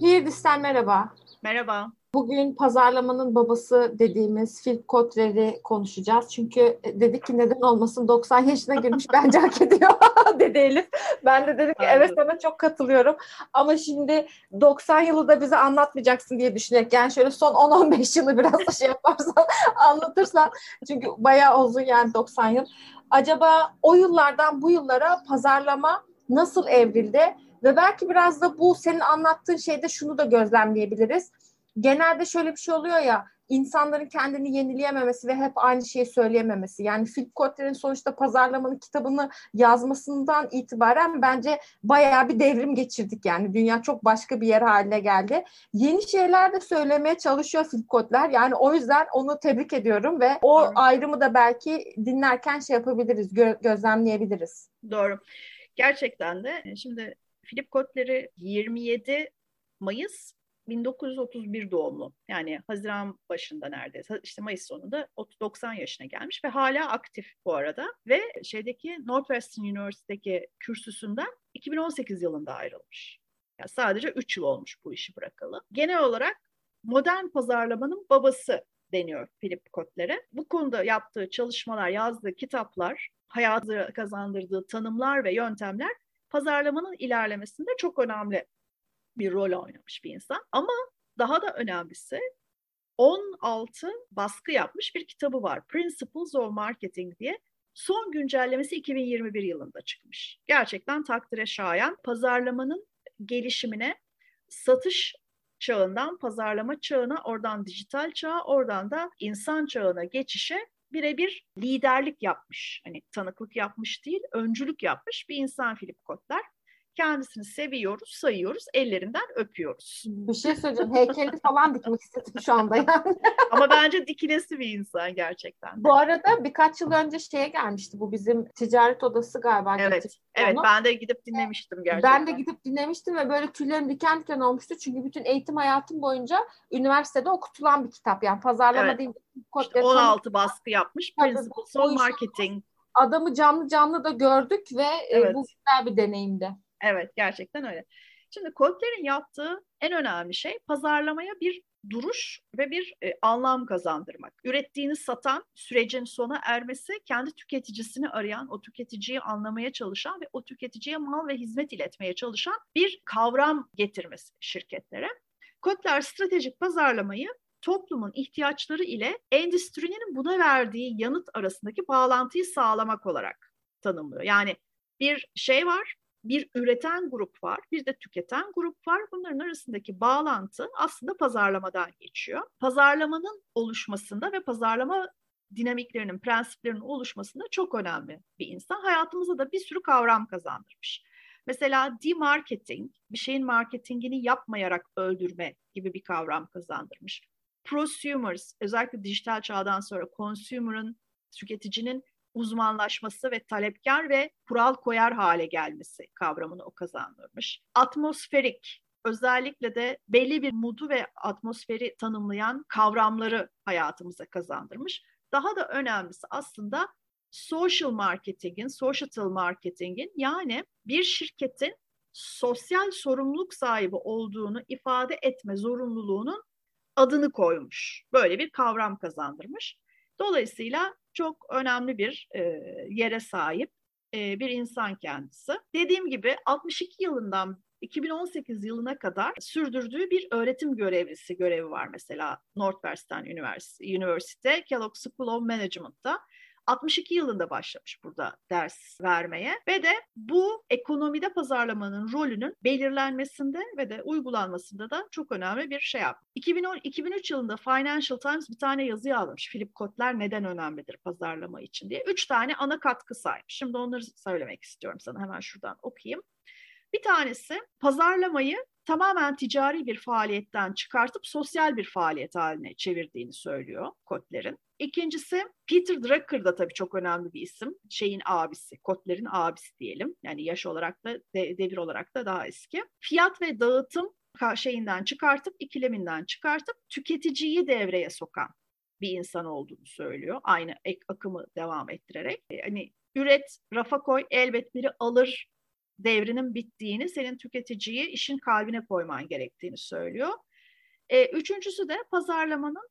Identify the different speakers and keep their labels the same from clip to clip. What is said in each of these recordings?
Speaker 1: Hirdis'ten merhaba.
Speaker 2: Merhaba.
Speaker 1: Bugün pazarlamanın babası dediğimiz Philip Kotler'i konuşacağız. Çünkü dedik ki neden olmasın 90 yaşına girmiş bence hak ediyor dedi Elif. Ben de dedim ki evet sana çok katılıyorum. Ama şimdi 90 yılı da bize anlatmayacaksın diye düşünerek yani şöyle son 10-15 yılı biraz şey yaparsan anlatırsan çünkü bayağı uzun yani 90 yıl. Acaba o yıllardan bu yıllara pazarlama nasıl evrildi? Ve belki biraz da bu senin anlattığın şeyde şunu da gözlemleyebiliriz genelde şöyle bir şey oluyor ya insanların kendini yenileyememesi ve hep aynı şeyi söyleyememesi. Yani Philip Kotler'in sonuçta pazarlamanın kitabını yazmasından itibaren bence bayağı bir devrim geçirdik yani. Dünya çok başka bir yer haline geldi. Yeni şeyler de söylemeye çalışıyor Philip Kotler. Yani o yüzden onu tebrik ediyorum ve o Doğru. ayrımı da belki dinlerken şey yapabiliriz, gö- gözlemleyebiliriz.
Speaker 2: Doğru. Gerçekten de şimdi Philip Kotler'i 27 Mayıs 1931 doğumlu. Yani Haziran başında neredeyse işte Mayıs sonunda 90 yaşına gelmiş ve hala aktif bu arada. Ve şeydeki Northwestern University'deki kürsüsünden 2018 yılında ayrılmış. Yani sadece 3 yıl olmuş bu işi bırakalı. Genel olarak modern pazarlamanın babası deniyor Philip Kotler'e. Bu konuda yaptığı çalışmalar, yazdığı kitaplar, hayatı kazandırdığı tanımlar ve yöntemler pazarlamanın ilerlemesinde çok önemli bir rol oynamış bir insan. Ama daha da önemlisi 16 baskı yapmış bir kitabı var. Principles of Marketing diye. Son güncellemesi 2021 yılında çıkmış. Gerçekten takdire şayan pazarlamanın gelişimine satış çağından pazarlama çağına, oradan dijital çağa, oradan da insan çağına geçişe birebir liderlik yapmış. Hani tanıklık yapmış değil, öncülük yapmış bir insan Philip Kotler. Kendisini seviyoruz, sayıyoruz, ellerinden öpüyoruz.
Speaker 1: Bir şey söyleyeceğim. Heykeli falan dikmek istedim şu anda yani.
Speaker 2: Ama bence dikilesi bir insan gerçekten.
Speaker 1: Bu arada birkaç yıl önce şeye gelmişti. Bu bizim ticaret odası galiba.
Speaker 2: Evet, evet onu. ben de gidip dinlemiştim gerçekten.
Speaker 1: Ben de gidip dinlemiştim ve böyle tüylerim diken diken olmuştu. Çünkü bütün eğitim hayatım boyunca üniversitede okutulan bir kitap. Yani pazarlama evet. değil.
Speaker 2: İşte 16 baskı yapmış. Principles of Marketing.
Speaker 1: Adamı canlı canlı da gördük ve evet. bu güzel bir deneyimdi.
Speaker 2: Evet gerçekten öyle. Şimdi Kotler'in yaptığı en önemli şey pazarlamaya bir duruş ve bir e, anlam kazandırmak. Ürettiğini satan sürecin sona ermesi, kendi tüketicisini arayan, o tüketiciyi anlamaya çalışan ve o tüketiciye mal ve hizmet iletmeye çalışan bir kavram getirmesi şirketlere. Kotler stratejik pazarlamayı toplumun ihtiyaçları ile endüstrinin buna verdiği yanıt arasındaki bağlantıyı sağlamak olarak tanımlıyor. Yani bir şey var, bir üreten grup var, bir de tüketen grup var. Bunların arasındaki bağlantı aslında pazarlamadan geçiyor. Pazarlamanın oluşmasında ve pazarlama dinamiklerinin, prensiplerinin oluşmasında çok önemli bir insan. Hayatımıza da bir sürü kavram kazandırmış. Mesela demarketing, bir şeyin marketingini yapmayarak öldürme gibi bir kavram kazandırmış. Prosumers, özellikle dijital çağdan sonra consumer'ın, tüketicinin uzmanlaşması ve talepkar ve kural koyar hale gelmesi kavramını o kazandırmış. Atmosferik özellikle de belli bir modu ve atmosferi tanımlayan kavramları hayatımıza kazandırmış. Daha da önemlisi aslında social marketingin, social marketingin yani bir şirketin sosyal sorumluluk sahibi olduğunu ifade etme zorunluluğunun adını koymuş. Böyle bir kavram kazandırmış. Dolayısıyla çok önemli bir e, yere sahip e, bir insan kendisi. Dediğim gibi 62 yılından 2018 yılına kadar sürdürdüğü bir öğretim görevlisi görevi var mesela Northwestern University, Kellogg School of Management'ta. 62 yılında başlamış burada ders vermeye ve de bu ekonomide pazarlamanın rolünün belirlenmesinde ve de uygulanmasında da çok önemli bir şey yaptı. 2010, 2003 yılında Financial Times bir tane yazı yazmış. Philip Kotler neden önemlidir pazarlama için diye. Üç tane ana katkı saymış. Şimdi onları söylemek istiyorum sana hemen şuradan okuyayım. Bir tanesi pazarlamayı tamamen ticari bir faaliyetten çıkartıp sosyal bir faaliyet haline çevirdiğini söylüyor Kotler'in. İkincisi Peter Drucker da tabii çok önemli bir isim. Şeyin abisi, Kotler'in abisi diyelim. Yani yaş olarak da devir olarak da daha eski. Fiyat ve dağıtım şeyinden çıkartıp ikileminden çıkartıp tüketiciyi devreye sokan bir insan olduğunu söylüyor. Aynı ek akımı devam ettirerek. E, hani üret, rafa koy, elbet biri alır devrinin bittiğini, senin tüketiciyi işin kalbine koyman gerektiğini söylüyor. E, üçüncüsü de pazarlamanın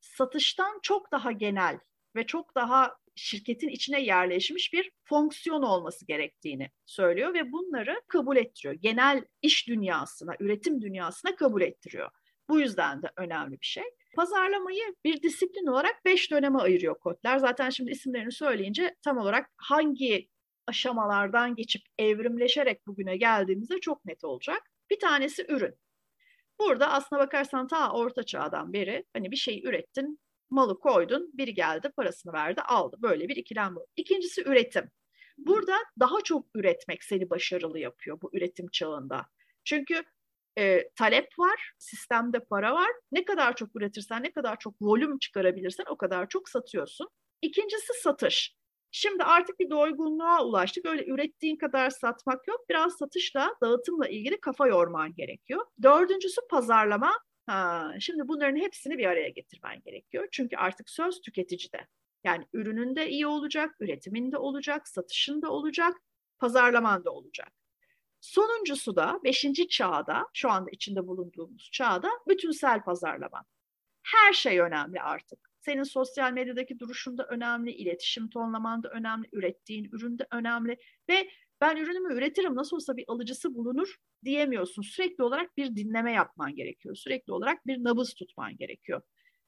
Speaker 2: satıştan çok daha genel ve çok daha şirketin içine yerleşmiş bir fonksiyon olması gerektiğini söylüyor ve bunları kabul ettiriyor. Genel iş dünyasına, üretim dünyasına kabul ettiriyor. Bu yüzden de önemli bir şey. Pazarlamayı bir disiplin olarak beş döneme ayırıyor Kotler. Zaten şimdi isimlerini söyleyince tam olarak hangi aşamalardan geçip evrimleşerek bugüne geldiğimizde çok net olacak. Bir tanesi ürün. Burada aslına bakarsan ta orta çağdan beri hani bir şey ürettin, malı koydun, biri geldi, parasını verdi, aldı. Böyle bir ikilem bu. İkincisi üretim. Burada daha çok üretmek seni başarılı yapıyor bu üretim çağında. Çünkü e, talep var, sistemde para var. Ne kadar çok üretirsen, ne kadar çok volüm çıkarabilirsen o kadar çok satıyorsun. İkincisi satış. Şimdi artık bir doygunluğa ulaştık. Öyle ürettiğin kadar satmak yok. Biraz satışla, dağıtımla ilgili kafa yorman gerekiyor. Dördüncüsü pazarlama. Ha, şimdi bunların hepsini bir araya getirmen gerekiyor. Çünkü artık söz tüketicide. Yani ürününde iyi olacak, üretiminde olacak, satışında olacak, pazarlamanda olacak. Sonuncusu da beşinci çağda, şu anda içinde bulunduğumuz çağda bütünsel pazarlama. Her şey önemli artık. Senin sosyal medyadaki duruşun da önemli, iletişim tonlaman da önemli, ürettiğin ürün de önemli ve ben ürünümü üretirim nasıl olsa bir alıcısı bulunur diyemiyorsun. Sürekli olarak bir dinleme yapman gerekiyor. Sürekli olarak bir nabız tutman gerekiyor.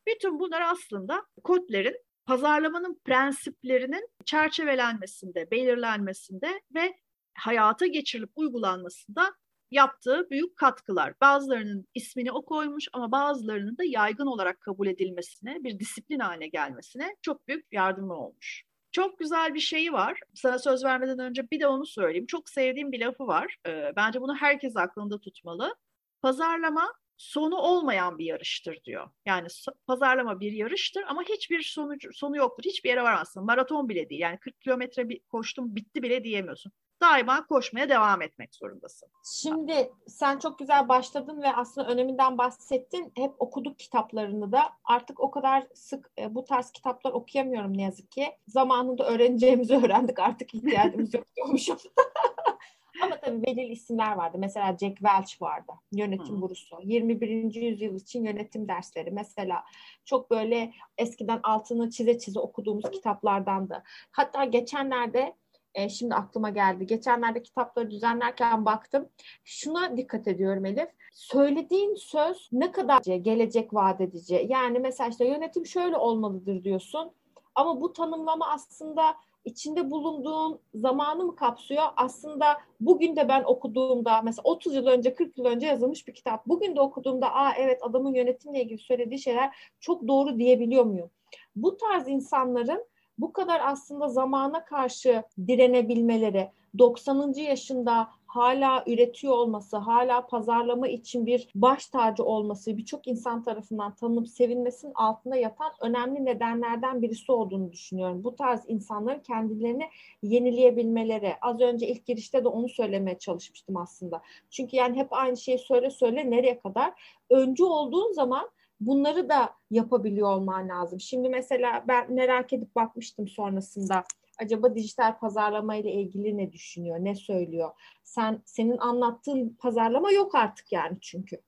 Speaker 2: Bütün bunlar aslında kodlerin pazarlamanın prensiplerinin çerçevelenmesinde, belirlenmesinde ve hayata geçirilip uygulanmasında yaptığı büyük katkılar. Bazılarının ismini o koymuş ama bazılarının da yaygın olarak kabul edilmesine, bir disiplin haline gelmesine çok büyük yardımı olmuş. Çok güzel bir şeyi var. Sana söz vermeden önce bir de onu söyleyeyim. Çok sevdiğim bir lafı var. Ee, bence bunu herkes aklında tutmalı. Pazarlama sonu olmayan bir yarıştır diyor. Yani pazarlama bir yarıştır ama hiçbir sonucu, sonu yoktur. Hiçbir yere varamazsın. Maraton bile değil. Yani 40 kilometre koştum bitti bile diyemiyorsun daima koşmaya devam etmek zorundasın.
Speaker 1: Şimdi sen çok güzel başladın ve aslında öneminden bahsettin. Hep okuduk kitaplarını da. Artık o kadar sık e, bu tarz kitaplar okuyamıyorum ne yazık ki. Zamanında öğreneceğimizi öğrendik. Artık ihtiyacımız yok diyormuşum. Ama tabii belirli isimler vardı. Mesela Jack Welch vardı. Yönetim gurusu. 21. yüzyıl için yönetim dersleri. Mesela çok böyle eskiden altını çize çize okuduğumuz kitaplardandı. Hatta geçenlerde e, şimdi aklıma geldi. Geçenlerde kitapları düzenlerken baktım. Şuna dikkat ediyorum Elif. Söylediğin söz ne kadar gelecek vaat edici. Yani mesela işte yönetim şöyle olmalıdır diyorsun. Ama bu tanımlama aslında içinde bulunduğun zamanı mı kapsıyor? Aslında bugün de ben okuduğumda mesela 30 yıl önce 40 yıl önce yazılmış bir kitap. Bugün de okuduğumda aa evet adamın yönetimle ilgili söylediği şeyler çok doğru diyebiliyor muyum? Bu tarz insanların bu kadar aslında zamana karşı direnebilmeleri, 90. yaşında hala üretiyor olması, hala pazarlama için bir baş tacı olması, birçok insan tarafından tanınıp sevilmesinin altında yatan önemli nedenlerden birisi olduğunu düşünüyorum. Bu tarz insanların kendilerini yenileyebilmeleri. Az önce ilk girişte de onu söylemeye çalışmıştım aslında. Çünkü yani hep aynı şeyi söyle söyle nereye kadar? Öncü olduğun zaman bunları da yapabiliyor olman lazım. Şimdi mesela ben merak edip bakmıştım sonrasında. Acaba dijital pazarlama ile ilgili ne düşünüyor, ne söylüyor? Sen senin anlattığın pazarlama yok artık yani çünkü.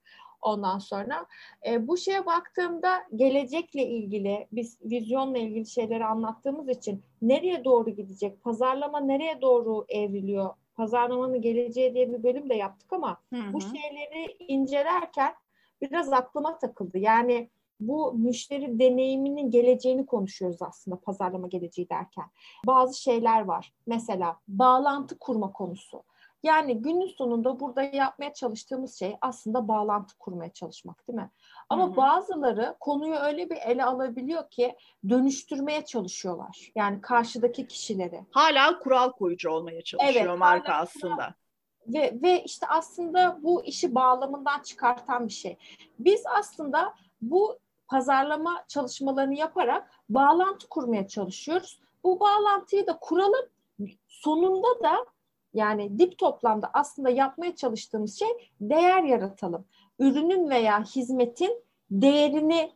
Speaker 1: Ondan sonra e, bu şeye baktığımda gelecekle ilgili biz vizyonla ilgili şeyleri anlattığımız için nereye doğru gidecek? Pazarlama nereye doğru evriliyor? Pazarlamanın geleceği diye bir bölüm de yaptık ama hı hı. bu şeyleri incelerken biraz aklıma takıldı. Yani bu müşteri deneyiminin geleceğini konuşuyoruz aslında pazarlama geleceği derken. Bazı şeyler var. Mesela bağlantı kurma konusu. Yani günün sonunda burada yapmaya çalıştığımız şey aslında bağlantı kurmaya çalışmak değil mi? Ama Hı-hı. bazıları konuyu öyle bir ele alabiliyor ki dönüştürmeye çalışıyorlar. Yani karşıdaki kişileri.
Speaker 2: Hala kural koyucu olmaya çalışıyor evet, marka aslında
Speaker 1: ve, ve işte aslında bu işi bağlamından çıkartan bir şey. Biz aslında bu pazarlama çalışmalarını yaparak bağlantı kurmaya çalışıyoruz. Bu bağlantıyı da kuralım. Sonunda da yani dip toplamda aslında yapmaya çalıştığımız şey değer yaratalım. Ürünün veya hizmetin değerini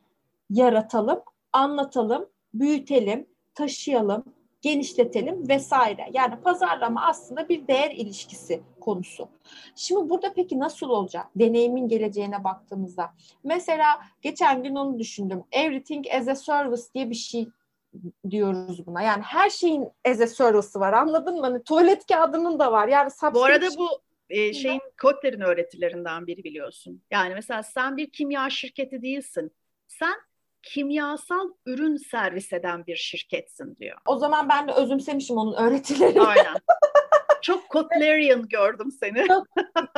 Speaker 1: yaratalım. anlatalım, büyütelim, taşıyalım, genişletelim vesaire. Yani pazarlama aslında bir değer ilişkisi konusu. Şimdi burada peki nasıl olacak? Deneyimin geleceğine baktığımızda. Mesela geçen gün onu düşündüm. Everything as a service diye bir şey diyoruz buna. Yani her şeyin as a service'ı var. Anladın mı? Hani tuvalet kağıdının da var. Yani
Speaker 2: bu arada bu e, şeyin Kotler'in öğretilerinden biri biliyorsun. Yani mesela sen bir kimya şirketi değilsin. Sen kimyasal ürün servis eden bir şirketsin diyor.
Speaker 1: O zaman ben de özümsemişim onun öğretilerini.
Speaker 2: Aynen. Çok Kotlerian gördüm seni. Çok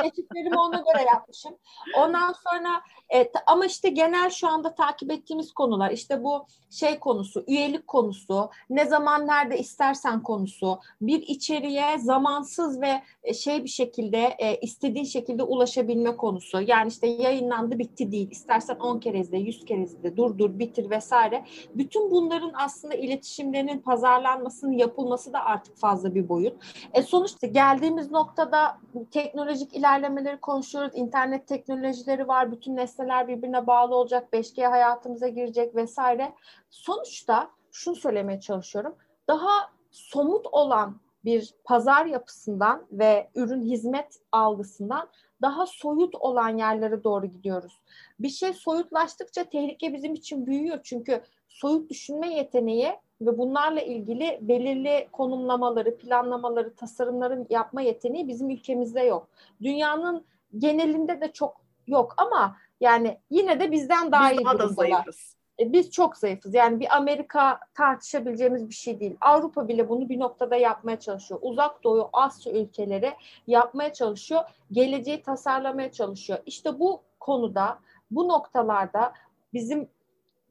Speaker 1: seçimlerimi ona göre yapmışım. Ondan sonra e, ama işte genel şu anda takip ettiğimiz konular işte bu şey konusu, üyelik konusu, ne zaman nerede istersen konusu, bir içeriğe zamansız ve e, şey bir şekilde e, istediğin şekilde ulaşabilme konusu. Yani işte yayınlandı bitti değil. İstersen 10 kere izle, 100 kere izle, dur dur bitir vesaire. Bütün bunların aslında iletişimlerinin pazarlanmasının yapılması da artık fazla bir boyut. E sonuçta geldiğimiz noktada teknolojik ilerlemeleri konuşuyoruz. İnternet teknolojileri var. Bütün nesneler birbirine bağlı olacak. 5G hayatımıza girecek vesaire. Sonuçta şunu söylemeye çalışıyorum. Daha somut olan bir pazar yapısından ve ürün hizmet algısından daha soyut olan yerlere doğru gidiyoruz. Bir şey soyutlaştıkça tehlike bizim için büyüyor. Çünkü soyut düşünme yeteneği ve bunlarla ilgili belirli konumlamaları, planlamaları, tasarımların yapma yeteneği bizim ülkemizde yok. Dünyanın genelinde de çok yok ama yani yine de bizden daha
Speaker 2: Biz
Speaker 1: iyi
Speaker 2: daha da zayıfız.
Speaker 1: E, biz çok zayıfız. Yani bir Amerika tartışabileceğimiz bir şey değil. Avrupa bile bunu bir noktada yapmaya çalışıyor. Uzak Doğu, Asya ülkeleri yapmaya çalışıyor. Geleceği tasarlamaya çalışıyor. İşte bu konuda, bu noktalarda bizim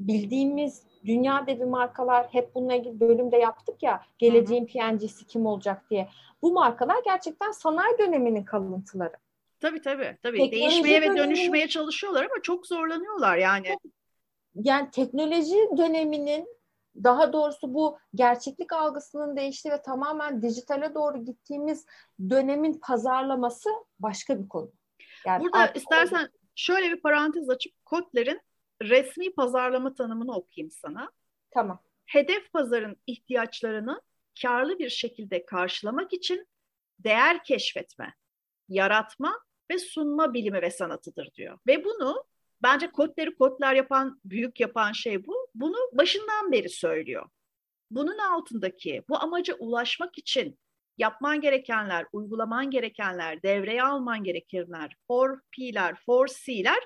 Speaker 1: bildiğimiz dünya devi markalar hep bununla ilgili bölümde yaptık ya geleceğin PNG'si kim olacak diye. Bu markalar gerçekten sanayi döneminin kalıntıları.
Speaker 2: Tabii tabii. tabii. Teknoloji Değişmeye dönemi, ve dönüşmeye çalışıyorlar ama çok zorlanıyorlar yani.
Speaker 1: Yani teknoloji döneminin daha doğrusu bu gerçeklik algısının değiştiği ve tamamen dijitale doğru gittiğimiz dönemin pazarlaması başka bir konu.
Speaker 2: Yani Burada istersen şöyle bir parantez açıp Kotler'in resmi pazarlama tanımını okuyayım sana.
Speaker 1: Tamam.
Speaker 2: Hedef pazarın ihtiyaçlarını karlı bir şekilde karşılamak için değer keşfetme, yaratma ve sunma bilimi ve sanatıdır diyor. Ve bunu bence kodları kodlar yapan, büyük yapan şey bu. Bunu başından beri söylüyor. Bunun altındaki bu amaca ulaşmak için yapman gerekenler, uygulaman gerekenler, devreye alman gerekenler, for P'ler, for C'ler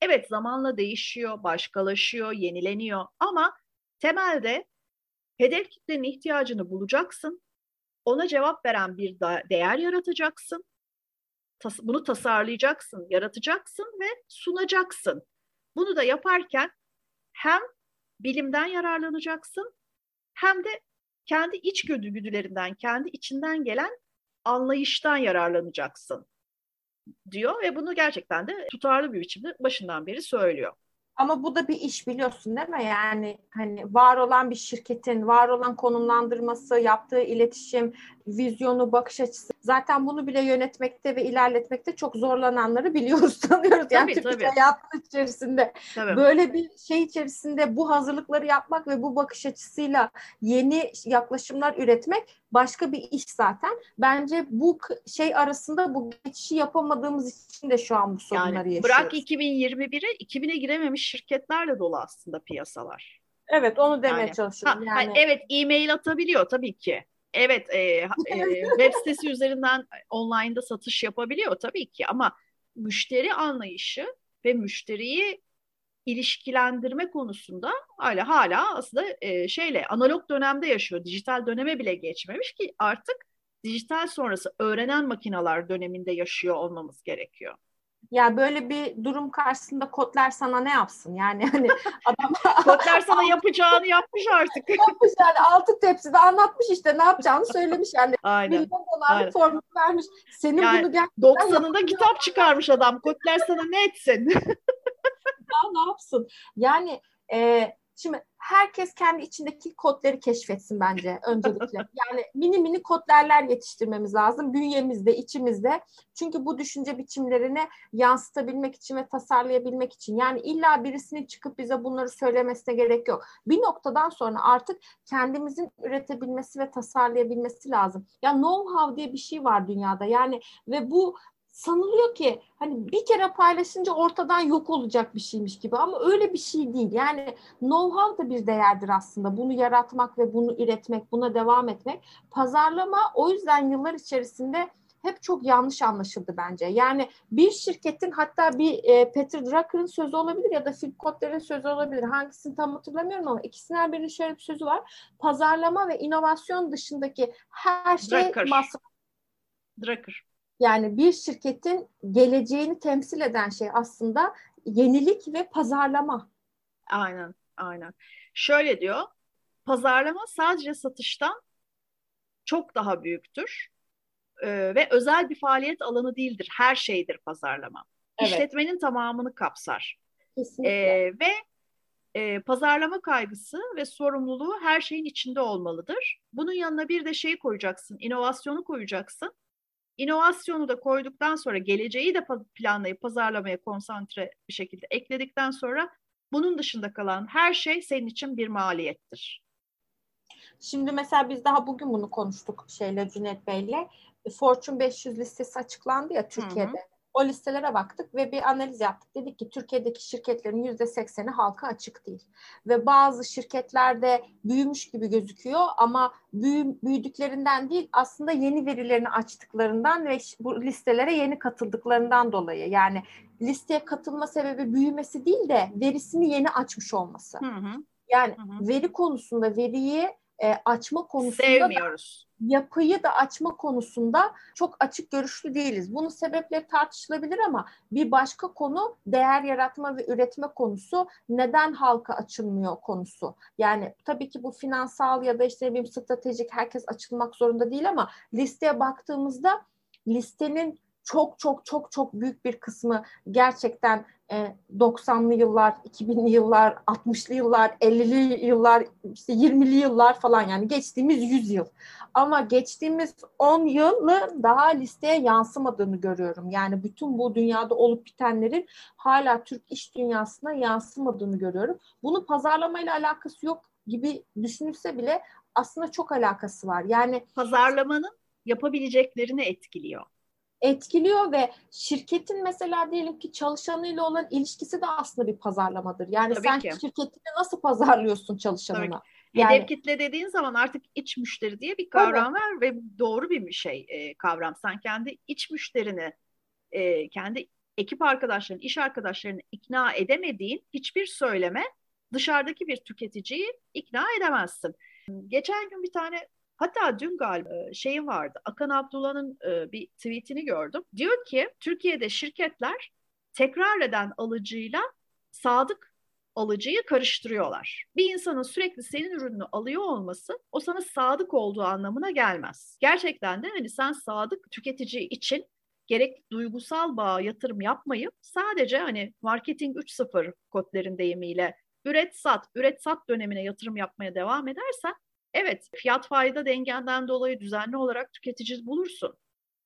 Speaker 2: Evet zamanla değişiyor, başkalaşıyor, yenileniyor ama temelde hedef kitlenin ihtiyacını bulacaksın. Ona cevap veren bir değer yaratacaksın. Bunu tasarlayacaksın, yaratacaksın ve sunacaksın. Bunu da yaparken hem bilimden yararlanacaksın hem de kendi iç güdülerinden, kendi içinden gelen anlayıştan yararlanacaksın diyor ve bunu gerçekten de tutarlı bir biçimde başından beri söylüyor.
Speaker 1: Ama bu da bir iş biliyorsun değil mi? Yani hani var olan bir şirketin, var olan konumlandırması, yaptığı iletişim, vizyonu, bakış açısı. Zaten bunu bile yönetmekte ve ilerletmekte çok zorlananları biliyoruz, tanıyoruz. Yani tabii, tabii. hayatın içerisinde. Tabii. Böyle bir şey içerisinde bu hazırlıkları yapmak ve bu bakış açısıyla yeni yaklaşımlar üretmek başka bir iş zaten. Bence bu şey arasında bu geçişi yapamadığımız için de şu an bu sorunları yani, yaşıyoruz.
Speaker 2: Bırak 2021'e 2000'e girememiş şirketlerle dolu aslında piyasalar.
Speaker 1: Evet onu demeye yani, çalışıyorum.
Speaker 2: Ha, yani. Evet e-mail atabiliyor tabii ki. Evet e, e, web sitesi üzerinden online'da satış yapabiliyor tabii ki ama müşteri anlayışı ve müşteriyi ilişkilendirme konusunda hala hala aslında e, şeyle analog dönemde yaşıyor. Dijital döneme bile geçmemiş ki artık dijital sonrası öğrenen makineler döneminde yaşıyor olmamız gerekiyor.
Speaker 1: Ya böyle bir durum karşısında Kotler sana ne yapsın? Yani hani
Speaker 2: adam Kotler sana yapacağını yapmış artık.
Speaker 1: yapmış yani altı tepside anlatmış işte ne yapacağını söylemiş yani. Aynen. Milyon dolarlık formül vermiş. Senin
Speaker 2: yani, bunu gerçekten 90'ında kitap çıkarmış adam. Kotler sana ne etsin?
Speaker 1: ya ne yapsın? Yani e, Şimdi herkes kendi içindeki kodları keşfetsin bence öncelikle. Yani mini mini kodlarlar yetiştirmemiz lazım bünyemizde, içimizde. Çünkü bu düşünce biçimlerini yansıtabilmek için ve tasarlayabilmek için. Yani illa birisinin çıkıp bize bunları söylemesine gerek yok. Bir noktadan sonra artık kendimizin üretebilmesi ve tasarlayabilmesi lazım. Ya know-how diye bir şey var dünyada. Yani ve bu sanılıyor ki hani bir kere paylaşınca ortadan yok olacak bir şeymiş gibi ama öyle bir şey değil. Yani know-how da bir değerdir aslında. Bunu yaratmak ve bunu üretmek, buna devam etmek. Pazarlama o yüzden yıllar içerisinde hep çok yanlış anlaşıldı bence. Yani bir şirketin hatta bir e, Peter Drucker'ın sözü olabilir ya da Phil Kotler'in sözü olabilir. Hangisini tam hatırlamıyorum ama ikisinden birinin şöyle bir sözü var. Pazarlama ve inovasyon dışındaki her şey
Speaker 2: Drucker.
Speaker 1: masraf.
Speaker 2: Drucker.
Speaker 1: Yani bir şirketin geleceğini temsil eden şey aslında yenilik ve pazarlama.
Speaker 2: Aynen, aynen. Şöyle diyor, pazarlama sadece satıştan çok daha büyüktür ee, ve özel bir faaliyet alanı değildir. Her şeydir pazarlama.
Speaker 1: Evet.
Speaker 2: İşletmenin tamamını kapsar.
Speaker 1: Kesinlikle.
Speaker 2: Ee, ve e, pazarlama kaygısı ve sorumluluğu her şeyin içinde olmalıdır. Bunun yanına bir de şeyi koyacaksın, inovasyonu koyacaksın. İnovasyonu da koyduktan sonra geleceği de planlayıp pazarlamaya konsantre bir şekilde ekledikten sonra bunun dışında kalan her şey senin için bir maliyettir.
Speaker 1: Şimdi mesela biz daha bugün bunu konuştuk şeyle Cüneyt Bey'le. Fortune 500 listesi açıklandı ya Türkiye'de. Hı hı. O listelere baktık ve bir analiz yaptık. Dedik ki Türkiye'deki şirketlerin yüzde sekseni halka açık değil. Ve bazı şirketlerde büyümüş gibi gözüküyor ama büyü, büyüdüklerinden değil aslında yeni verilerini açtıklarından ve bu listelere yeni katıldıklarından dolayı. Yani listeye katılma sebebi büyümesi değil de verisini yeni açmış olması. Hı hı. Yani hı hı. veri konusunda veriyi e, açma konusunda
Speaker 2: sevmiyoruz.
Speaker 1: Da, yapıyı da açma konusunda çok açık görüşlü değiliz. Bunun sebepleri tartışılabilir ama bir başka konu değer yaratma ve üretme konusu neden halka açılmıyor konusu. Yani tabii ki bu finansal ya da işte bir stratejik herkes açılmak zorunda değil ama listeye baktığımızda listenin çok çok çok çok büyük bir kısmı gerçekten e, 90'lı yıllar, 2000'li yıllar, 60'lı yıllar, 50'li yıllar, işte 20'li yıllar falan yani geçtiğimiz 100 yıl. Ama geçtiğimiz 10 yılı daha listeye yansımadığını görüyorum. Yani bütün bu dünyada olup bitenlerin hala Türk iş dünyasına yansımadığını görüyorum. Bunun pazarlamayla alakası yok gibi düşünülse bile aslında çok alakası var. Yani
Speaker 2: pazarlamanın yapabileceklerini etkiliyor
Speaker 1: etkiliyor ve şirketin mesela diyelim ki çalışanıyla olan ilişkisi de aslında bir pazarlamadır. Yani Tabii sen ki. şirketini nasıl pazarlıyorsun çalışanına?
Speaker 2: Yani, Hedef kitle dediğin zaman artık iç müşteri diye bir kavram var ve doğru bir şey e, kavram. Sen kendi iç müşterini, e, kendi ekip arkadaşlarını, iş arkadaşlarını ikna edemediğin hiçbir söyleme dışarıdaki bir tüketiciyi ikna edemezsin. Geçen gün bir tane Hatta dün galiba şeyi vardı. Akan Abdullah'ın bir tweetini gördüm. Diyor ki Türkiye'de şirketler tekrar eden alıcıyla sadık alıcıyı karıştırıyorlar. Bir insanın sürekli senin ürününü alıyor olması o sana sadık olduğu anlamına gelmez. Gerçekten de hani sen sadık tüketici için gerek duygusal bağ yatırım yapmayıp sadece hani marketing 3.0 kodlerin deyimiyle üret sat, üret sat dönemine yatırım yapmaya devam edersen Evet, fiyat fayda dengenden dolayı düzenli olarak tüketici bulursun.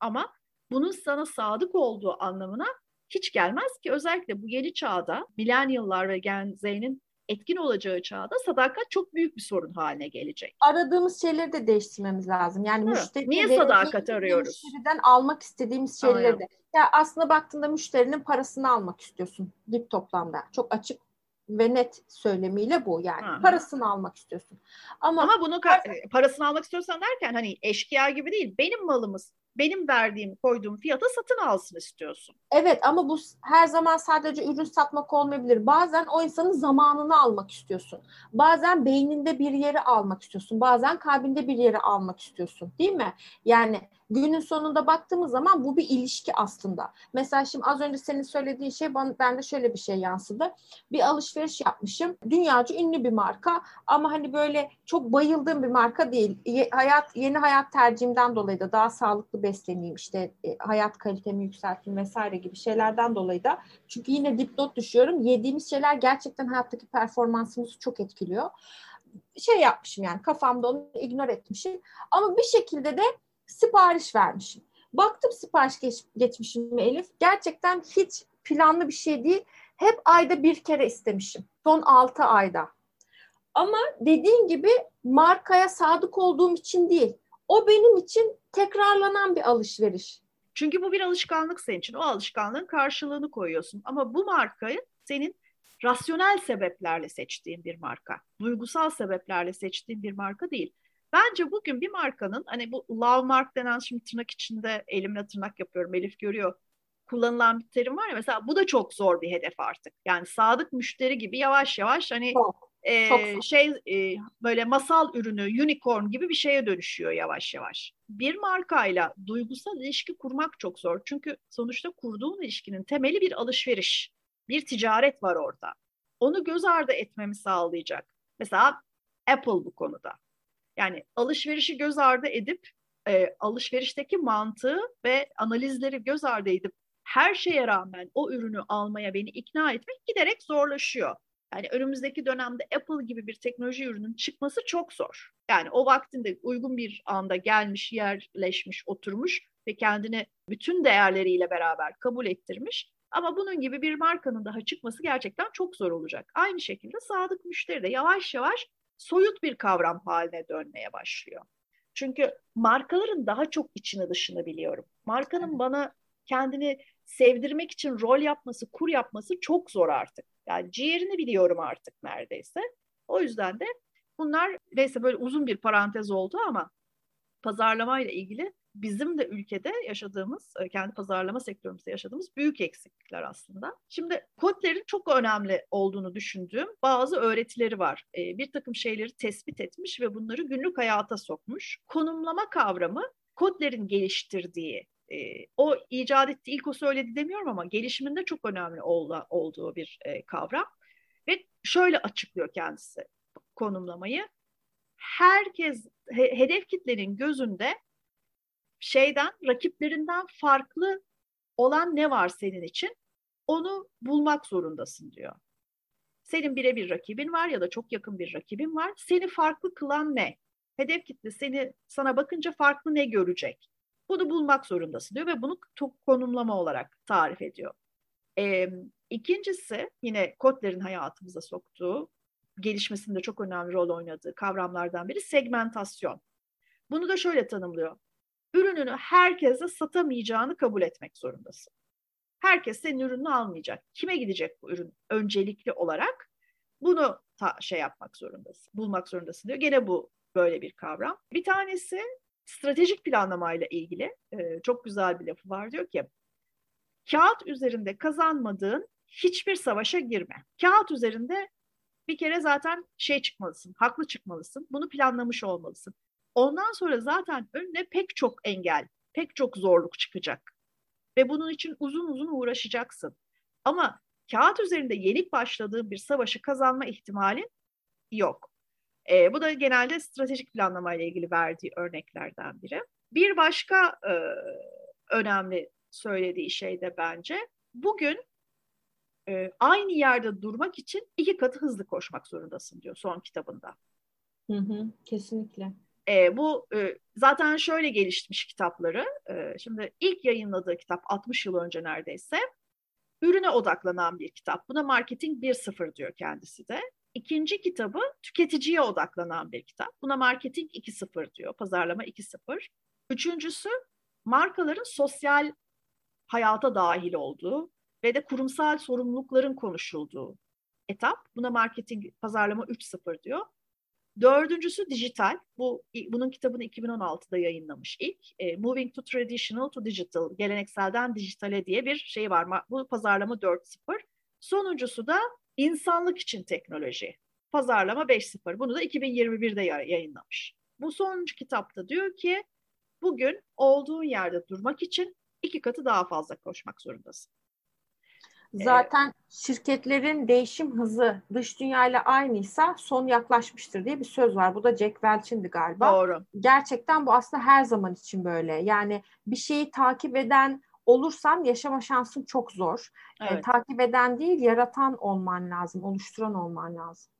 Speaker 2: Ama bunun sana sadık olduğu anlamına hiç gelmez ki özellikle bu yeni çağda milenyıllar ve Gen Z'nin etkin olacağı çağda sadakat çok büyük bir sorun haline gelecek.
Speaker 1: Aradığımız şeyleri de değiştirmemiz lazım. Yani
Speaker 2: Hı. müşteri Niye sadakat arıyoruz?
Speaker 1: Müşteriden almak istediğimiz şeyleri Aynen. de. Ya aslında baktığında müşterinin parasını almak istiyorsun dip toplamda. Çok açık ve net söylemiyle bu yani. Hı-hı. Parasını almak istiyorsun.
Speaker 2: Ama, Ama bunu ka- parasını almak istiyorsan derken hani eşkıya gibi değil. Benim malımız benim verdiğim koyduğum fiyata satın alsın istiyorsun.
Speaker 1: Evet ama bu her zaman sadece ürün satmak olmayabilir. Bazen o insanın zamanını almak istiyorsun. Bazen beyninde bir yeri almak istiyorsun. Bazen kalbinde bir yeri almak istiyorsun. Değil mi? Yani günün sonunda baktığımız zaman bu bir ilişki aslında. Mesela şimdi az önce senin söylediğin şey bana, bende şöyle bir şey yansıdı. Bir alışveriş yapmışım. Dünyaca ünlü bir marka ama hani böyle çok bayıldığım bir marka değil. hayat Yeni hayat tercihimden dolayı da daha sağlıklı besleneyim işte e, hayat kalitemi yükselteyim vesaire gibi şeylerden dolayı da çünkü yine dipnot düşüyorum. Yediğimiz şeyler gerçekten hayattaki performansımızı çok etkiliyor şey yapmışım yani kafamda onu ignore etmişim. Ama bir şekilde de sipariş vermişim. Baktım sipariş geç, geçmişim Elif. Gerçekten hiç planlı bir şey değil. Hep ayda bir kere istemişim. Son altı ayda. Ama dediğin gibi markaya sadık olduğum için değil. O benim için tekrarlanan bir alışveriş.
Speaker 2: Çünkü bu bir alışkanlık senin için. O alışkanlığın karşılığını koyuyorsun. Ama bu markayı senin rasyonel sebeplerle seçtiğin bir marka. Duygusal sebeplerle seçtiğin bir marka değil. Bence bugün bir markanın hani bu love mark denen şimdi tırnak içinde elimle tırnak yapıyorum Elif görüyor. Kullanılan bir terim var ya mesela bu da çok zor bir hedef artık. Yani sadık müşteri gibi yavaş yavaş hani çok, e, çok şey e, böyle masal ürünü unicorn gibi bir şeye dönüşüyor yavaş yavaş. Bir markayla duygusal ilişki kurmak çok zor. Çünkü sonuçta kurduğun ilişkinin temeli bir alışveriş. Bir ticaret var orada. Onu göz ardı etmemi sağlayacak. Mesela Apple bu konuda. Yani alışverişi göz ardı edip e, alışverişteki mantığı ve analizleri göz ardı edip her şeye rağmen o ürünü almaya beni ikna etmek giderek zorlaşıyor. Yani önümüzdeki dönemde Apple gibi bir teknoloji ürünün çıkması çok zor. Yani o vaktinde uygun bir anda gelmiş, yerleşmiş, oturmuş ve kendini bütün değerleriyle beraber kabul ettirmiş. Ama bunun gibi bir markanın daha çıkması gerçekten çok zor olacak. Aynı şekilde sadık müşteri de yavaş yavaş soyut bir kavram haline dönmeye başlıyor. Çünkü markaların daha çok içini dışını biliyorum. Markanın bana kendini sevdirmek için rol yapması, kur yapması çok zor artık. Yani ciğerini biliyorum artık neredeyse. O yüzden de bunlar neyse böyle uzun bir parantez oldu ama pazarlamayla ilgili bizim de ülkede yaşadığımız, e, kendi pazarlama sektörümüzde yaşadığımız büyük eksiklikler aslında. Şimdi Kotler'in çok önemli olduğunu düşündüğüm bazı öğretileri var. E, bir takım şeyleri tespit etmiş ve bunları günlük hayata sokmuş. Konumlama kavramı Kotler'in geliştirdiği e, o icat etti, ilk o söyledi demiyorum ama gelişiminde çok önemli oldu, olduğu bir kavram. Ve şöyle açıklıyor kendisi konumlamayı. Herkes, he, hedef kitlenin gözünde şeyden, rakiplerinden farklı olan ne var senin için? Onu bulmak zorundasın diyor. Senin birebir rakibin var ya da çok yakın bir rakibin var. Seni farklı kılan ne? Hedef kitle seni sana bakınca farklı ne görecek? Bunu bulmak zorundasın diyor ve bunu konumlama olarak tarif ediyor. Ee, ikincisi yine Kotler'in hayatımıza soktuğu, gelişmesinde çok önemli rol oynadığı kavramlardan biri segmentasyon. Bunu da şöyle tanımlıyor ürününü herkese satamayacağını kabul etmek zorundasın. Herkes senin ürününü almayacak. Kime gidecek bu ürün öncelikli olarak? Bunu ta, şey yapmak zorundasın, bulmak zorundasın diyor. Gene bu böyle bir kavram. Bir tanesi stratejik planlamayla ilgili e, çok güzel bir lafı var. Diyor ki kağıt üzerinde kazanmadığın hiçbir savaşa girme. Kağıt üzerinde bir kere zaten şey çıkmalısın, haklı çıkmalısın. Bunu planlamış olmalısın. Ondan sonra zaten önüne pek çok engel, pek çok zorluk çıkacak. Ve bunun için uzun uzun uğraşacaksın. Ama kağıt üzerinde yenik başladığın bir savaşı kazanma ihtimalin yok. E, bu da genelde stratejik planlamayla ilgili verdiği örneklerden biri. Bir başka e, önemli söylediği şey de bence bugün e, aynı yerde durmak için iki katı hızlı koşmak zorundasın diyor son kitabında.
Speaker 1: Hı hı, kesinlikle.
Speaker 2: E, bu e, zaten şöyle gelişmiş kitapları. E, şimdi ilk yayınladığı kitap 60 yıl önce neredeyse. Ürüne odaklanan bir kitap. Buna marketing 1.0 diyor kendisi de. İkinci kitabı tüketiciye odaklanan bir kitap. Buna marketing 2.0 diyor. Pazarlama 2.0. Üçüncüsü markaların sosyal hayata dahil olduğu ve de kurumsal sorumlulukların konuşulduğu etap. Buna marketing pazarlama 3.0 diyor. Dördüncüsü dijital. Bu bunun kitabını 2016'da yayınlamış ilk. E, Moving to Traditional to Digital, gelenekselden dijitale diye bir şey var. Bu pazarlama 4.0. Sonuncusu da insanlık için teknoloji. Pazarlama 5.0. Bunu da 2021'de yayınlamış. Bu sonuncu kitapta diyor ki Bugün olduğun yerde durmak için iki katı daha fazla koşmak zorundasın.
Speaker 1: Zaten evet. şirketlerin değişim hızı dış dünyayla aynıysa son yaklaşmıştır diye bir söz var. Bu da Jack Welch'indi galiba.
Speaker 2: Doğru.
Speaker 1: Gerçekten bu aslında her zaman için böyle. Yani bir şeyi takip eden olursan yaşama şansın çok zor. Evet. E, takip eden değil, yaratan olman lazım, oluşturan olman lazım.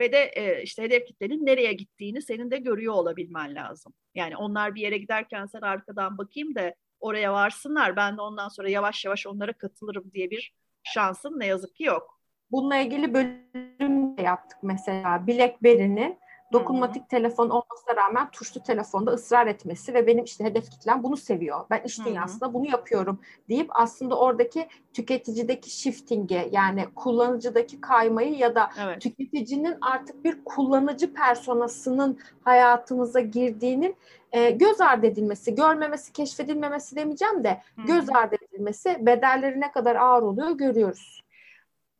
Speaker 2: Ve de e, işte hedef kitlenin nereye gittiğini senin de görüyor olabilmen lazım. Yani onlar bir yere giderken sen arkadan bakayım da oraya varsınlar. Ben de ondan sonra yavaş yavaş onlara katılırım diye bir şansın ne yazık ki yok.
Speaker 1: Bununla ilgili bölüm de yaptık mesela. BlackBerry'nin dokunmatik Hı-hı. telefon olmasına rağmen tuşlu telefonda ısrar etmesi ve benim işte hedef kitlem bunu seviyor. Ben iş dünyasında Hı-hı. bunu yapıyorum deyip aslında oradaki tüketicideki shifting'i yani kullanıcıdaki kaymayı ya da evet. tüketicinin artık bir kullanıcı personasının hayatımıza girdiğinin e, göz ardı edilmesi, görmemesi, keşfedilmemesi demeyeceğim de Hı-hı. göz ardı edilmesi bedelleri ne kadar ağır oluyor görüyoruz.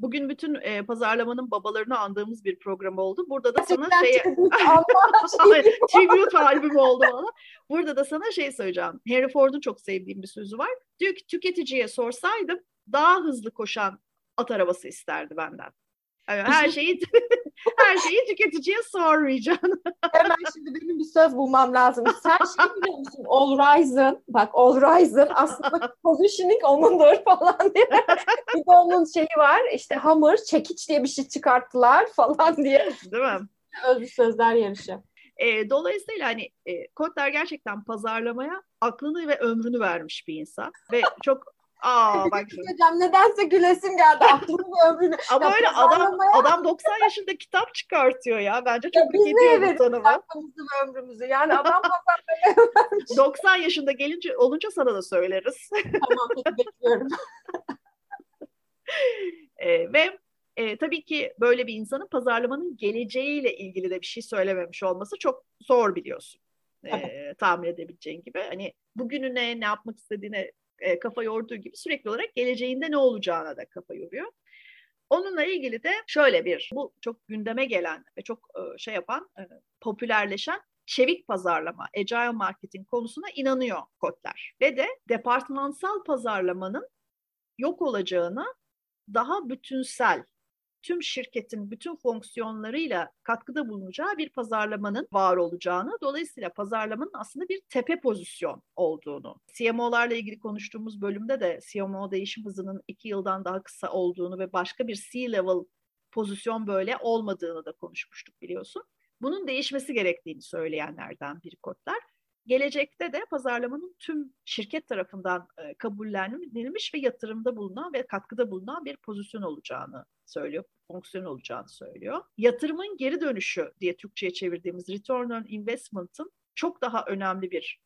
Speaker 2: Bugün bütün e, pazarlamanın babalarını andığımız bir program oldu. Burada da sana şey... Tribute albüm oldu bana. Burada da sana şey söyleyeceğim. Henry Ford'un çok sevdiğim bir sözü var. Diyor ki tüketiciye sorsaydım daha hızlı koşan at arabası isterdi benden. Her şeyi her şeyi tüketiciye sormayacaksın.
Speaker 1: Hemen şimdi benim bir söz bulmam lazım. Sen şey biliyor musun? All Ryzen, bak All Ryzen aslında positioning onundur falan diye. bir de onun şeyi var. İşte hammer, çekiç diye bir şey çıkarttılar falan diye.
Speaker 2: Değil mi?
Speaker 1: Özlü sözler yarışı.
Speaker 2: E, dolayısıyla hani e, Kotler gerçekten pazarlamaya aklını ve ömrünü vermiş bir insan ve çok Aa bak
Speaker 1: şimdi. Hocam nedense gülesim geldi aklımın ömrünü.
Speaker 2: Ama ya öyle adam adam 90 yaşında kitap çıkartıyor ya. Bence çok hak ediyor bu tanımı.
Speaker 1: Hakkımızı ve ömrümüzü. Yani adam pazarlamaya
Speaker 2: 90 yaşında gelince olunca sana da söyleriz.
Speaker 1: tamam peki bekliyorum.
Speaker 2: e, ve e, tabii ki böyle bir insanın pazarlamanın geleceğiyle ilgili de bir şey söylememiş olması çok zor biliyorsun. E, tahmin edebileceğin gibi. Hani bugününe ne yapmak istediğine e, kafa yorduğu gibi sürekli olarak geleceğinde ne olacağına da kafa yoruyor. Onunla ilgili de şöyle bir, bu çok gündeme gelen ve çok e, şey yapan, e, popülerleşen çevik pazarlama, agile marketing konusuna inanıyor Kotler. Ve de departmansal pazarlamanın yok olacağını daha bütünsel tüm şirketin bütün fonksiyonlarıyla katkıda bulunacağı bir pazarlamanın var olacağını, dolayısıyla pazarlamanın aslında bir tepe pozisyon olduğunu. CMO'larla ilgili konuştuğumuz bölümde de CMO değişim hızının iki yıldan daha kısa olduğunu ve başka bir C-level pozisyon böyle olmadığını da konuşmuştuk biliyorsun. Bunun değişmesi gerektiğini söyleyenlerden biri Kotler gelecekte de pazarlamanın tüm şirket tarafından e, kabullenilmiş ve yatırımda bulunan ve katkıda bulunan bir pozisyon olacağını söylüyor, fonksiyon olacağını söylüyor. Yatırımın geri dönüşü diye Türkçe'ye çevirdiğimiz return on investment'ın çok daha önemli bir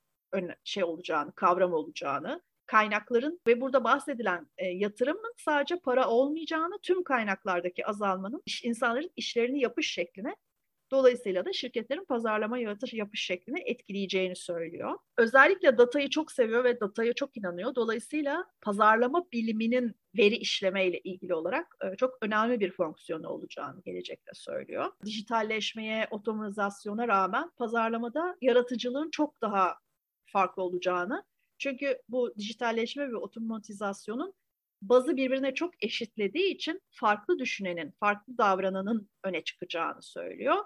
Speaker 2: şey olacağını, kavram olacağını, kaynakların ve burada bahsedilen e, yatırımın sadece para olmayacağını, tüm kaynaklardaki azalmanın iş, insanların işlerini yapış şekline Dolayısıyla da şirketlerin pazarlama yaratış yapış şeklini etkileyeceğini söylüyor. Özellikle datayı çok seviyor ve dataya çok inanıyor. Dolayısıyla pazarlama biliminin veri işleme ile ilgili olarak e, çok önemli bir fonksiyonu olacağını gelecekte söylüyor. Dijitalleşmeye, otomazasyona rağmen pazarlamada yaratıcılığın çok daha farklı olacağını çünkü bu dijitalleşme ve otomatizasyonun bazı birbirine çok eşitlediği için farklı düşünenin, farklı davrananın öne çıkacağını söylüyor.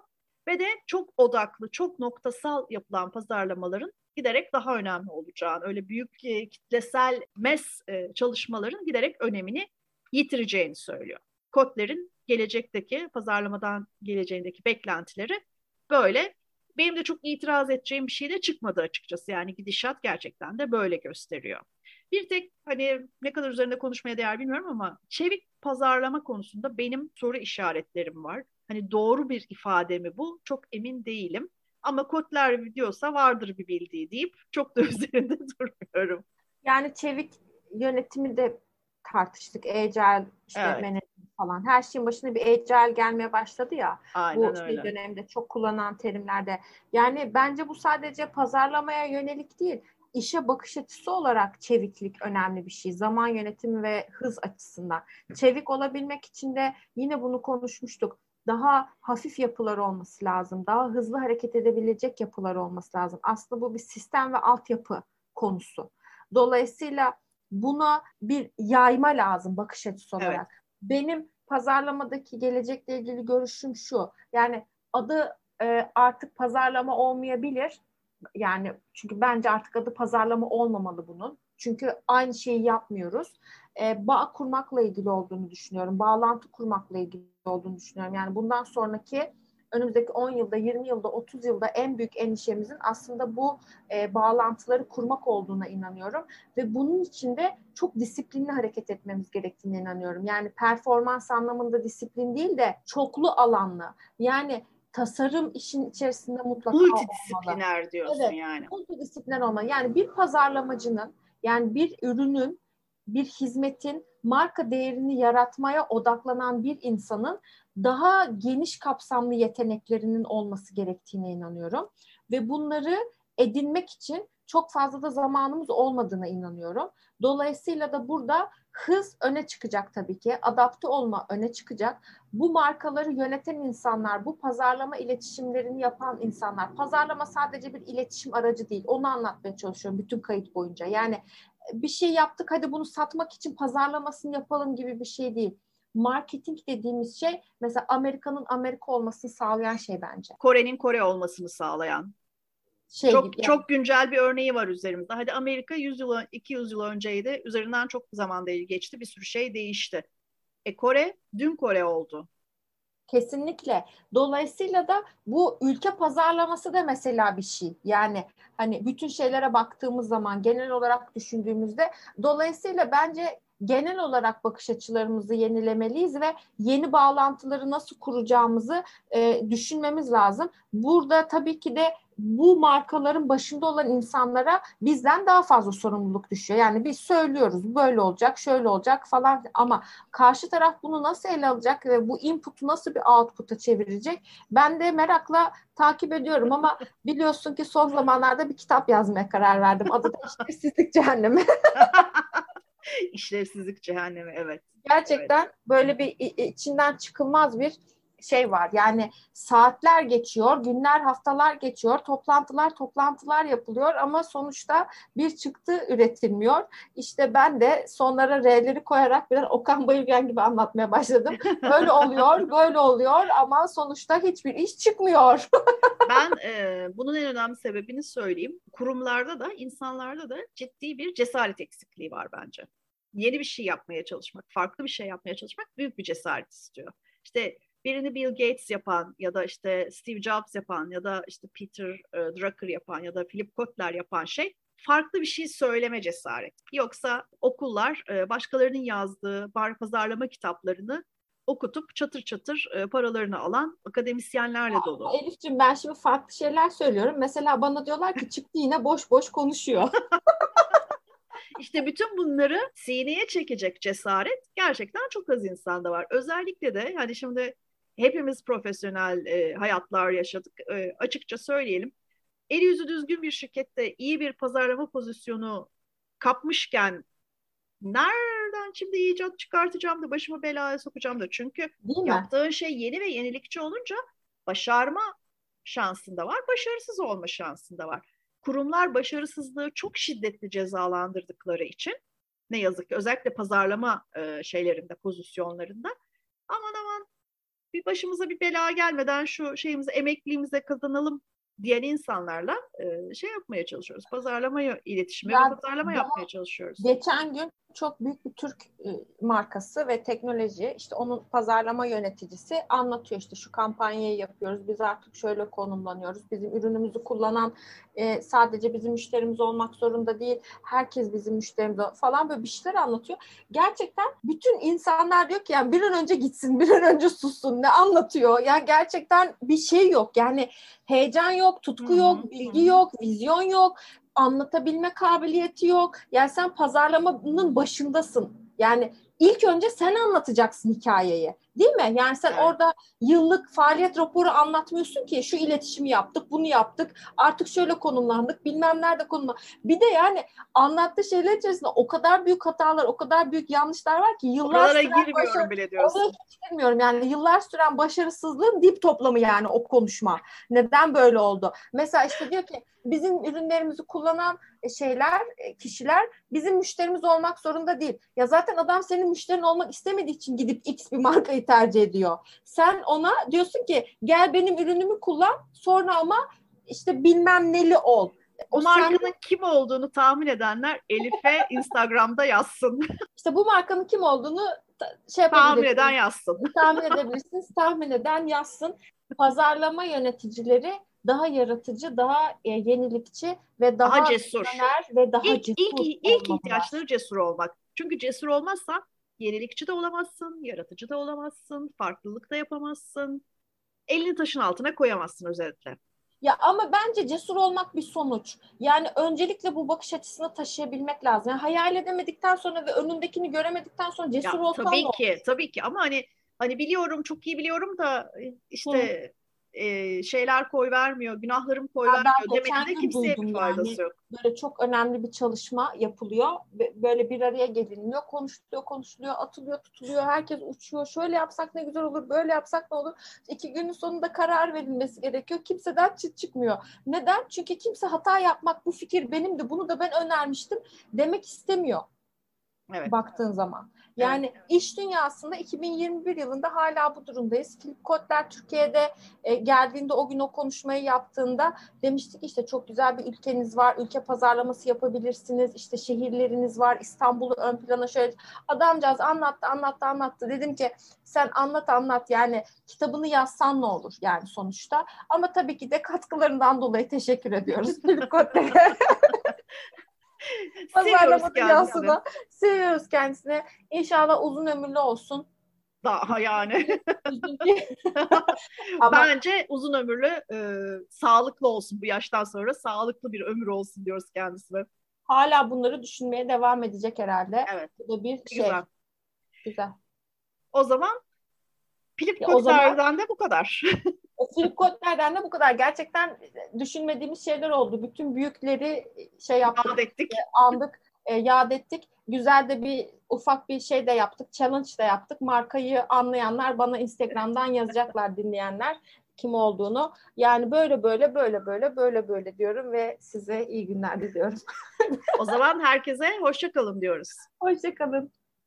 Speaker 2: Ve de çok odaklı, çok noktasal yapılan pazarlamaların giderek daha önemli olacağını, öyle büyük e, kitlesel mes e, çalışmaların giderek önemini yitireceğini söylüyor. Kotler'in gelecekteki pazarlamadan geleceğindeki beklentileri böyle. Benim de çok itiraz edeceğim bir şey de çıkmadı açıkçası. Yani gidişat gerçekten de böyle gösteriyor. Bir tek hani ne kadar üzerinde konuşmaya değer bilmiyorum ama çevik pazarlama konusunda benim soru işaretlerim var. Hani doğru bir ifade mi bu? Çok emin değilim. Ama Kotler diyorsa vardır bir bildiği deyip çok da üzerinde durmuyorum.
Speaker 1: Yani çevik yönetimi de tartıştık. Agile, işte evet. falan. Her şeyin başına bir agile gelmeye başladı ya. Aynen bu şey öyle. dönemde çok kullanılan terimlerde. Yani bence bu sadece pazarlamaya yönelik değil işe bakış açısı olarak çeviklik önemli bir şey. Zaman yönetimi ve hız açısından. Çevik olabilmek için de yine bunu konuşmuştuk daha hafif yapılar olması lazım. Daha hızlı hareket edebilecek yapılar olması lazım. Aslında bu bir sistem ve altyapı konusu. Dolayısıyla buna bir yayma lazım bakış açısı olarak. Evet. Benim pazarlamadaki gelecekle ilgili görüşüm şu. Yani adı e, artık pazarlama olmayabilir. Yani çünkü bence artık adı pazarlama olmamalı bunun. Çünkü aynı şeyi yapmıyoruz. E, bağ kurmakla ilgili olduğunu düşünüyorum. Bağlantı kurmakla ilgili olduğunu düşünüyorum. Yani bundan sonraki önümüzdeki 10 yılda, 20 yılda, 30 yılda en büyük endişemizin aslında bu e, bağlantıları kurmak olduğuna inanıyorum. Ve bunun için de çok disiplinli hareket etmemiz gerektiğine inanıyorum. Yani performans anlamında disiplin değil de çoklu alanlı. Yani tasarım işin içerisinde mutlaka
Speaker 2: multidisipliner olmalı. diyorsun evet, yani.
Speaker 1: Multidisipliner olmalı. Yani bir pazarlamacının yani bir ürünün, bir hizmetin marka değerini yaratmaya odaklanan bir insanın daha geniş kapsamlı yeteneklerinin olması gerektiğine inanıyorum. Ve bunları edinmek için çok fazla da zamanımız olmadığına inanıyorum. Dolayısıyla da burada hız öne çıkacak tabii ki. Adapte olma öne çıkacak. Bu markaları yöneten insanlar, bu pazarlama iletişimlerini yapan insanlar. Pazarlama sadece bir iletişim aracı değil. Onu anlatmaya çalışıyorum bütün kayıt boyunca. Yani bir şey yaptık hadi bunu satmak için pazarlamasını yapalım gibi bir şey değil marketing dediğimiz şey mesela Amerika'nın Amerika olmasını sağlayan şey bence.
Speaker 2: Kore'nin Kore olmasını sağlayan. Şey çok gibi çok güncel bir örneği var üzerimizde. Hadi Amerika 100 yıl 200 yıl önceydi. Üzerinden çok zaman değil geçti. Bir sürü şey değişti. E Kore dün Kore oldu.
Speaker 1: Kesinlikle. Dolayısıyla da bu ülke pazarlaması da mesela bir şey. Yani hani bütün şeylere baktığımız zaman genel olarak düşündüğümüzde dolayısıyla bence genel olarak bakış açılarımızı yenilemeliyiz ve yeni bağlantıları nasıl kuracağımızı e, düşünmemiz lazım. Burada tabii ki de bu markaların başında olan insanlara bizden daha fazla sorumluluk düşüyor. Yani biz söylüyoruz böyle olacak, şöyle olacak falan ama karşı taraf bunu nasıl ele alacak ve bu input'u nasıl bir output'a çevirecek? Ben de merakla takip ediyorum ama biliyorsun ki son zamanlarda bir kitap yazmaya karar verdim. Adı da İşsizlik Cehennemi.
Speaker 2: İşlevsizlik cehennemi evet.
Speaker 1: Gerçekten evet. böyle bir içinden çıkılmaz bir şey var. Yani saatler geçiyor, günler, haftalar geçiyor, toplantılar, toplantılar yapılıyor ama sonuçta bir çıktı üretilmiyor. İşte ben de sonlara R'leri koyarak biraz Okan Bayülgen gibi anlatmaya başladım. Böyle oluyor, böyle oluyor ama sonuçta hiçbir iş çıkmıyor.
Speaker 2: ben e, bunun en önemli sebebini söyleyeyim. Kurumlarda da, insanlarda da ciddi bir cesaret eksikliği var bence. Yeni bir şey yapmaya çalışmak, farklı bir şey yapmaya çalışmak büyük bir cesaret istiyor. İşte birini Bill Gates yapan ya da işte Steve Jobs yapan ya da işte Peter e, Drucker yapan ya da Philip Kotler yapan şey farklı bir şey söyleme cesareti. Yoksa okullar e, başkalarının yazdığı bar pazarlama kitaplarını okutup çatır çatır e, paralarını alan akademisyenlerle dolu.
Speaker 1: Elif'ciğim ben şimdi farklı şeyler söylüyorum. Mesela bana diyorlar ki çıktı yine boş boş konuşuyor.
Speaker 2: İşte bütün bunları sineye çekecek cesaret gerçekten çok az insanda var. Özellikle de hani şimdi hepimiz profesyonel e, hayatlar yaşadık. E, açıkça söyleyelim. El yüzü düzgün bir şirkette iyi bir pazarlama pozisyonu kapmışken nereden şimdi icat çıkartacağım da başımı belaya sokacağım da. Çünkü Değil yaptığın mi? şey yeni ve yenilikçi olunca başarma şansında var, başarısız olma şansında var. Kurumlar başarısızlığı çok şiddetli cezalandırdıkları için ne yazık ki özellikle pazarlama e, şeylerinde, pozisyonlarında aman aman bir başımıza bir bela gelmeden şu şeyimizi emekliliğimize kazanalım diyen insanlarla e, şey yapmaya çalışıyoruz. Pazarlama iletişimi ve pazarlama yapmaya çalışıyoruz.
Speaker 1: Geçen gün çok büyük bir Türk markası ve teknoloji işte onun pazarlama yöneticisi anlatıyor işte şu kampanyayı yapıyoruz biz artık şöyle konumlanıyoruz bizim ürünümüzü kullanan e, sadece bizim müşterimiz olmak zorunda değil herkes bizim müşterimiz falan böyle bir şeyler anlatıyor. Gerçekten bütün insanlar diyor ki yani bir an önce gitsin bir an önce sussun ne anlatıyor yani gerçekten bir şey yok yani heyecan yok tutku yok bilgi yok vizyon yok anlatabilme kabiliyeti yok. Yani sen pazarlamanın başındasın. Yani ilk önce sen anlatacaksın hikayeyi. Değil mi? Yani sen evet. orada yıllık faaliyet raporu anlatmıyorsun ki şu iletişimi yaptık, bunu yaptık, artık şöyle konumlandık, bilmem nerede konumlandık. Bir de yani anlattığı şeyler içerisinde o kadar büyük hatalar, o kadar büyük yanlışlar var ki yıllar
Speaker 2: Oralara girmiyorum başarı, bile diyorsun. Oraya
Speaker 1: girmiyorum yani yıllar süren başarısızlığın dip toplamı yani o konuşma. Neden böyle oldu? Mesela işte diyor ki bizim ürünlerimizi kullanan e, şeyler, e, kişiler bizim müşterimiz olmak zorunda değil. Ya zaten adam senin müşterin olmak istemediği için gidip X bir markayı tercih ediyor. Sen ona diyorsun ki gel benim ürünümü kullan sonra ama işte bilmem neli ol.
Speaker 2: O markanın sen... kim olduğunu tahmin edenler Elif'e Instagram'da yazsın.
Speaker 1: İşte bu markanın kim olduğunu şey
Speaker 2: tahmin eden yazsın.
Speaker 1: Tahmin edebilirsiniz. tahmin eden yazsın. Pazarlama yöneticileri daha yaratıcı, daha e, yenilikçi ve daha,
Speaker 2: daha cesur
Speaker 1: ve daha
Speaker 2: ilk, cesur ilk, ilk ihtiyaçları cesur olmak. Çünkü cesur olmazsan yenilikçi de olamazsın, yaratıcı da olamazsın, farklılık da yapamazsın. Elini taşın altına koyamazsın özellikle.
Speaker 1: Ya ama bence cesur olmak bir sonuç. Yani öncelikle bu bakış açısını taşıyabilmek lazım. Yani hayal edemedikten sonra ve önündekini göremedikten sonra cesur olsan
Speaker 2: Tabii ki, olur. tabii ki ama hani hani biliyorum, çok iyi biliyorum da işte Hı e, şeyler koy vermiyor, günahlarım koy ya vermiyor demedi kimseye bir faydası yani. yok.
Speaker 1: Böyle çok önemli bir çalışma yapılıyor. Böyle bir araya geliniyor, konuşuluyor, konuşuluyor, atılıyor, tutuluyor. Herkes uçuyor. Şöyle yapsak ne güzel olur, böyle yapsak ne olur. İki günün sonunda karar verilmesi gerekiyor. Kimseden çıt çıkmıyor. Neden? Çünkü kimse hata yapmak bu fikir benim de bunu da ben önermiştim demek istemiyor. Evet. Baktığın zaman. Yani evet. iş dünyasında 2021 yılında hala bu durumdayız. Philip Kotler Türkiye'de e, geldiğinde o gün o konuşmayı yaptığında demiştik işte çok güzel bir ülkeniz var. Ülke pazarlaması yapabilirsiniz. İşte şehirleriniz var. İstanbul'u ön plana şöyle. Adamcağız anlattı anlattı anlattı. Dedim ki sen anlat anlat yani kitabını yazsan ne olur yani sonuçta. Ama tabii ki de katkılarından dolayı teşekkür ediyoruz Philip Kotler'e. Pazarlama dünyasına seviyoruz kendisini. İnşallah uzun ömürlü olsun.
Speaker 2: Daha yani. Ama, Bence uzun ömürlü, e, sağlıklı olsun bu yaştan sonra. Sağlıklı bir ömür olsun diyoruz kendisine.
Speaker 1: Hala bunları düşünmeye devam edecek herhalde.
Speaker 2: Evet.
Speaker 1: Bu da bir şey. Güzel. Güzel.
Speaker 2: O zaman Philip Kotler'den de bu kadar.
Speaker 1: Philip Kotler'den de bu kadar. Gerçekten düşünmediğimiz şeyler oldu. Bütün büyükleri şey yaptık.
Speaker 2: Yad ettik.
Speaker 1: E, andık, e, yad ettik. Güzel de bir ufak bir şey de yaptık. Challenge de yaptık. Markayı anlayanlar bana Instagram'dan yazacaklar dinleyenler kim olduğunu. Yani böyle böyle böyle böyle böyle böyle diyorum ve size iyi günler diliyorum.
Speaker 2: o zaman herkese hoşça kalın diyoruz.
Speaker 1: Hoşça kalın.